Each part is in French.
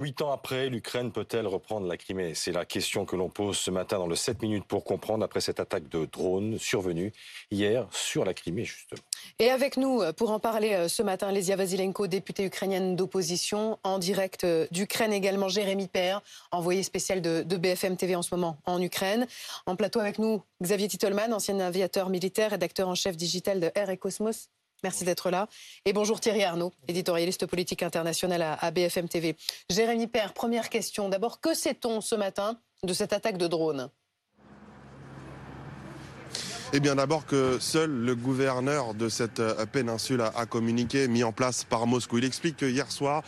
Huit ans après, l'Ukraine peut-elle reprendre la Crimée? C'est la question que l'on pose ce matin dans le 7 minutes pour comprendre après cette attaque de drone survenue hier sur la Crimée, justement. Et avec nous, pour en parler euh, ce matin, Lesia Vasilenko, députée ukrainienne d'opposition, en direct euh, d'Ukraine également, Jérémy Père, envoyé spécial de, BFM TV en ce moment en Ukraine. En plateau avec nous, Xavier Titelman, ancien aviateur militaire, rédacteur en chef digital de Air et Cosmos. Merci d'être là. Et bonjour Thierry Arnaud, éditorialiste politique international à, BFM TV. Jérémy Père, première question. D'abord, que sait-on ce matin de cette attaque de drone eh bien d'abord que seul le gouverneur de cette euh, péninsule a, communiqué, mis en place par Moscou. Il explique que hier soir,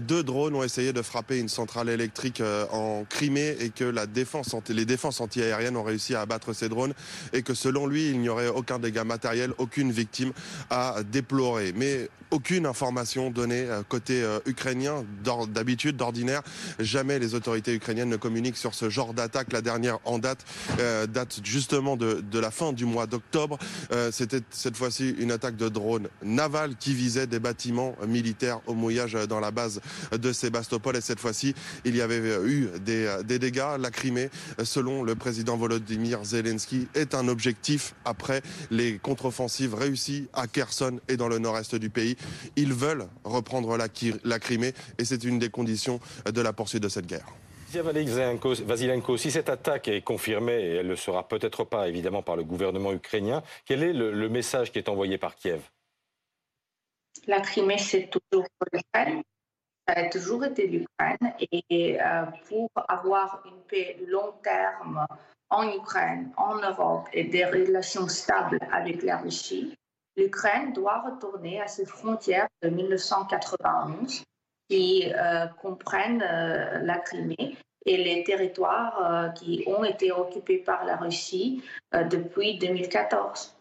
deux drones ont essayé de frapper une centrale électrique euh, en Crimée et que la défense, les défenses antiaériennes ont réussi à abattre ces drones et que selon lui, il n'y aurait aucun dégât matériel, aucune victime à déplorer. Mais aucune information donnée euh, côté ukrainien. D'habitude, d'ordinaire, jamais les autorités ukrainiennes ne communiquent sur ce genre d'attaque. La dernière en date date justement de, de la fin du mois d'octobre. Euh, c'était cette fois-ci une attaque de drone naval qui visait des bâtiments militaires au mouillage dans la base de Sébastopol. Et cette fois-ci, il y avait eu des, dégâts. La Crimée, selon le président Volodymyr Zelensky, est un objectif après les contre-offensives réussies à Kherson et dans le nord-est du pays. Ils veulent reprendre la Crimée et c'est une des conditions de la poursuite de cette guerre. Vasilenko, si cette attaque est confirmée, et elle ne le sera peut-être pas évidemment par le gouvernement ukrainien, quel est le, message qui est envoyé par Kiev? La Crimée, c'est toujours l'Ukraine. Ça a toujours été l'Ukraine. Et euh, pour avoir une paix long terme en Ukraine, en Europe et des relations stables avec la Russie, l'Ukraine doit retourner à ses frontières de 1991 qui euh, comprennent euh, la Crimée et les territoires euh, qui ont été occupés par la Russie depuis 2014.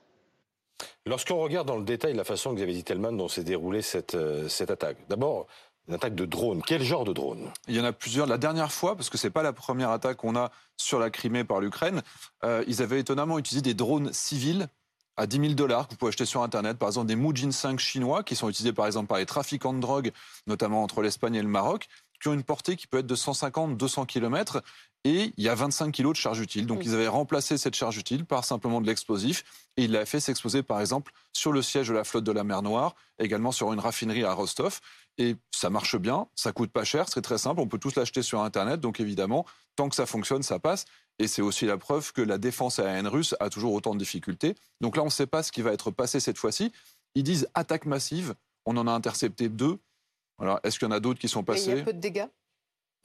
Lorsqu'on regarde dans le détail la façon que vous avez dit Telman dont s'est déroulée cette, cette attaque, d'abord, une attaque de drone. Quel genre de drone? Il y en a plusieurs. La dernière fois, parce que ce n'est pas la première attaque qu'on a sur la Crimée par l'Ukraine, ils avaient étonnamment utilisé des drones civils à 10 000 dollars que vous pouvez acheter sur Internet. Par exemple, des Mujin 5 chinois qui sont utilisés par exemple par les trafiquants de drogue, notamment entre l'Espagne et le Maroc, qui ont une portée qui peut être de 150-200 km et il y a 25 kg de charge utile. Donc ils avaient remplacé cette charge utile par simplement de l'explosif et il l'a fait s'exploser par exemple sur le siège de la flotte de la mer Noire, également sur une raffinerie à Rostov. Et ça marche bien, ça coûte pas cher, c'est très simple, on peut tous l'acheter sur Internet. Donc évidemment, tant que ça fonctionne, ça passe. Et c'est aussi la preuve que la défense aérienne russe a toujours autant de difficultés. Donc là, on ne sait pas ce qui va être passé cette fois-ci. Ils disent attaque massive. On en a intercepté deux. Alors, est-ce qu'il y en a d'autres qui sont passés Il y a peu de dégâts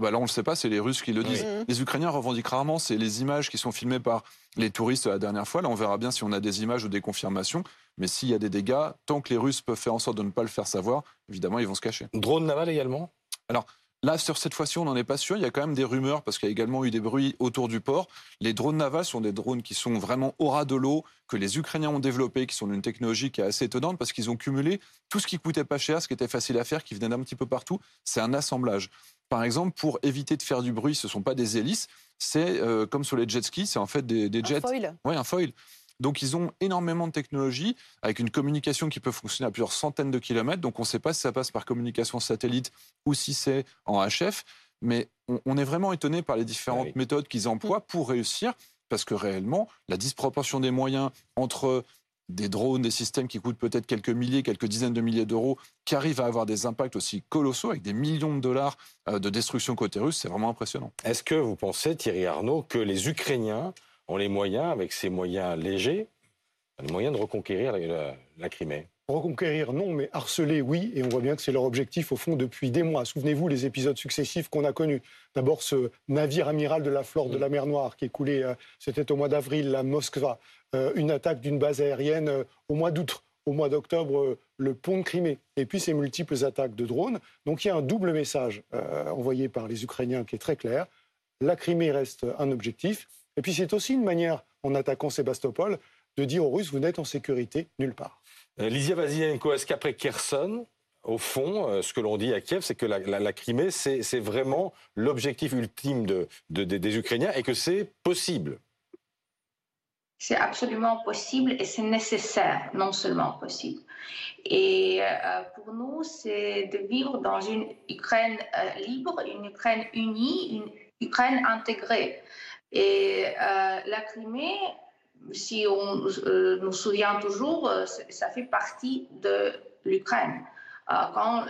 bah là, on ne le sait pas, c'est les Russes qui le disent. Les Ukrainiens revendiquent rarement, c'est les images qui sont filmées par les touristes la dernière fois. Là, on verra bien si on a des images ou des confirmations. Mais s'il y a des dégâts, tant que les Russes peuvent faire en sorte de ne pas le faire savoir, évidemment, ils vont se cacher. Drone naval également? Alors, Là, sur cette fois-ci, on n'en est pas sûr. Il y a quand même des rumeurs parce qu'il y a également eu des bruits autour du port. Les drones navals sont des drones qui sont vraiment au ras de l'eau, que les Ukrainiens ont développés, qui sont d'une technologie qui est assez étonnante parce qu'ils ont cumulé tout ce qui coûtait pas cher, ce qui était facile à faire, qui venait d'un petit peu partout. C'est un assemblage. Par exemple, pour éviter de faire du bruit, ce ne sont pas des hélices, c'est euh, comme sur les jet skis, c'est en fait des, des jets. Un foil. Oui, un foil. Donc ils ont énormément de technologies avec une communication qui peut fonctionner à plusieurs centaines de kilomètres. Donc on ne sait pas si ça passe par communication satellite ou si c'est en HF. Mais on, est vraiment étonné par les différentes méthodes qu'ils emploient pour réussir, parce que réellement, la disproportion des moyens entre des drones, des systèmes qui coûtent peut-être quelques milliers, quelques dizaines de milliers d'euros, qui arrivent à avoir des impacts aussi colossaux avec des millions de dollars euh, de destruction côté russe, c'est vraiment impressionnant. Est-ce que vous pensez, Thierry Arnaud, que les Ukrainiens ont les moyens, avec ces moyens légers, les moyens de reconquérir la, Crimée Reconquérir, non, mais harceler, oui. Et on voit bien que c'est leur objectif, au fond, depuis des mois. Souvenez-vous les épisodes successifs qu'on a connus. D'abord, ce navire amiral de la flotte de la mer Noire qui est coulé, euh, c'était au mois d'avril, la Moskva. Euh, une attaque d'une base aérienne euh, au mois d'août. Au mois d'octobre, le pont de Crimée. Et puis ces multiples attaques de drones. Donc il y a un double message envoyé par les Ukrainiens qui est très clair. La Crimée reste un objectif et puis c'est aussi une manière, en attaquant Sébastopol, de dire aux Russes, vous n'êtes en sécurité nulle part. Euh, Lysia Vasilenko, est-ce qu'après Kherson, au fond, euh, ce que l'on dit à Kiev, c'est que la, Crimée, c'est vraiment l'objectif ultime de, des Ukrainiens et que c'est possible? C'est absolument possible et c'est nécessaire, non seulement possible. Et euh, pour nous, c'est de vivre dans une Ukraine euh, libre, une Ukraine unie, une Ukraine intégrée. Et euh, la Crimée, si on nous souvient toujours, ça fait partie de l'Ukraine. quand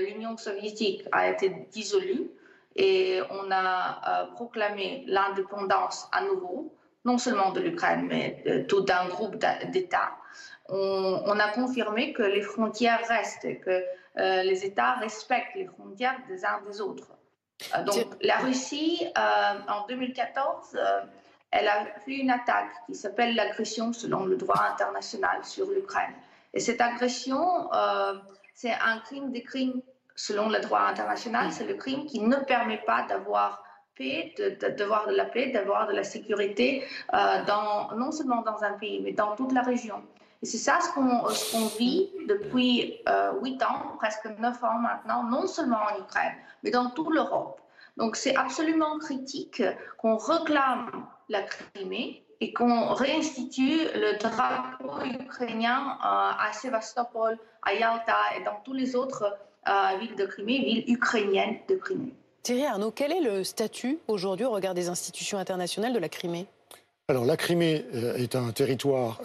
l'Union soviétique a été dissolue et on a proclamé l'indépendance à nouveau, non seulement de l'Ukraine, mais tout d'un groupe d'États, on, a confirmé que les frontières restent, que euh, les États respectent les frontières des uns des autres. Euh, donc la Russie, euh, en 2014, elle a fait une attaque qui s'appelle l'agression selon le droit international sur l'Ukraine. Et cette agression, c'est un crime des crimes selon le droit international. C'est le crime qui ne permet pas d'avoir paix, d'avoir de, de, la paix, d'avoir de la sécurité, dans, non seulement dans un pays, mais dans toute la région. Et c'est ça ce qu'on vit depuis euh, huit ans, presque neuf ans maintenant, non seulement en Ukraine, mais dans toute l'Europe. Donc c'est absolument critique qu'on réclame la Crimée et qu'on réinstitue le drapeau ukrainien euh, à Sébastopol, à Yalta et dans toutes les autres euh, villes de Crimée, villes ukrainiennes de Crimée. Thierry Arnaud, quel est le statut aujourd'hui au regard des institutions internationales de la Crimée? Alors la Crimée est un territoire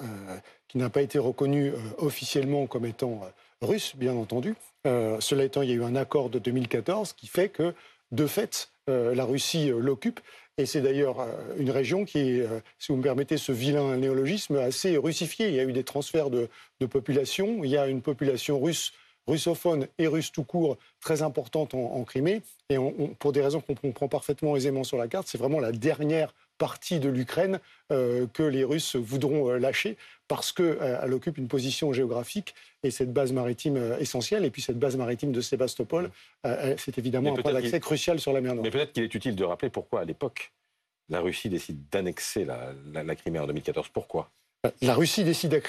qui n'a pas été reconnu euh, officiellement comme étant euh, russe, bien entendu. Euh, cela étant, il y a eu un accord de 2014 qui fait que, de fait, la Russie l'occupe. Et c'est d'ailleurs une région qui est, si vous me permettez ce vilain néologisme, assez russifiée. Il y a eu des transferts de, population. Il y a une population russe russophone et russe tout court très importante en, Crimée. Et pour des raisons qu'on comprend parfaitement aisément sur la carte, c'est vraiment la dernière partie de l'Ukraine que les Russes voudront lâcher parce qu'elle euh, occupe une position géographique et cette base maritime euh, essentielle. Et puis cette base maritime de Sébastopol, euh, c'est évidemment un point d'accès crucial sur la mer Noire. Mais peut-être qu'il est utile de rappeler pourquoi, à l'époque, la Russie décide d'annexer la, Crimée en 2014. Pourquoi? La Russie décide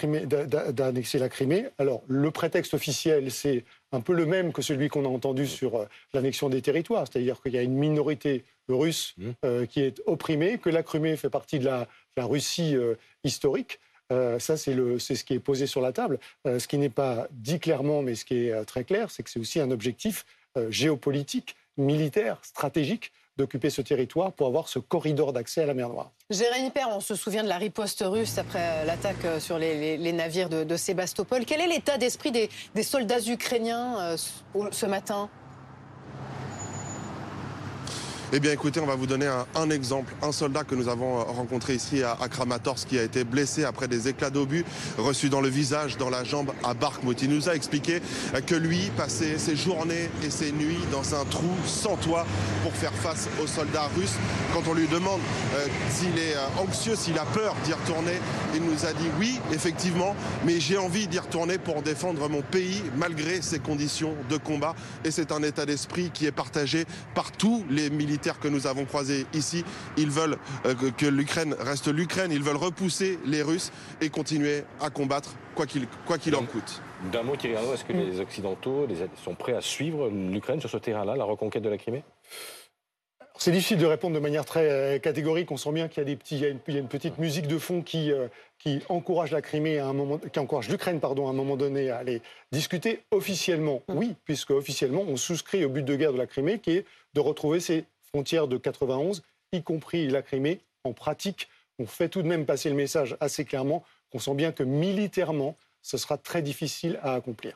d'annexer la Crimée. Alors, le prétexte officiel, c'est un peu le même que celui qu'on a entendu sur l'annexion des territoires, c'est-à-dire qu'il y a une minorité russe mmh. qui est opprimée, que la Crimée fait partie de la, Russie historique. Euh, ça, c'est ce qui est posé sur la table. Euh, ce qui n'est pas dit clairement, mais ce qui est euh, très clair, c'est que c'est aussi un objectif géopolitique, militaire, stratégique d'occuper ce territoire pour avoir ce corridor d'accès à la mer Noire. Jérémy Père, on se souvient de la riposte russe après l'attaque sur les, navires de, Sébastopol. Quel est l'état d'esprit des, soldats ukrainiens ce matin? Eh bien, écoutez, on va vous donner un, exemple. Un soldat que nous avons euh, rencontré ici à, Kramatorsk qui a été blessé après des éclats d'obus reçus dans le visage, dans la jambe à Barkmout. Il nous a expliqué euh, que lui passait ses journées et ses nuits dans un trou sans toit pour faire face aux soldats russes. Quand on lui demande euh, s'il est anxieux, s'il a peur d'y retourner, il nous a dit oui, effectivement, mais j'ai envie d'y retourner pour défendre mon pays malgré ces conditions de combat. Et c'est un état d'esprit qui est partagé par tous les militaires que nous avons croisés ici. Ils veulent euh, que l'Ukraine reste l'Ukraine. Ils veulent repousser les Russes et continuer à combattre quoi qu'il quoi qu'il en coûte. D'un mot, Thierry est-ce que les Occidentaux sont prêts à suivre l'Ukraine sur ce terrain-là, la reconquête de la Crimée? C'est difficile de répondre de manière très euh, catégorique. On sent bien qu'il y a des petits, il y a une, petite musique de fond qui, euh, qui encourage la Crimée à un moment, qui encourage l'Ukraine, pardon, à un moment donné à aller discuter officiellement. Oui, puisque officiellement on souscrit au but de guerre de la Crimée, qui est de retrouver ses frontières de 91, y compris la Crimée. En pratique, on fait tout de même passer le message assez clairement qu'on sent bien que militairement, ce sera très difficile à accomplir.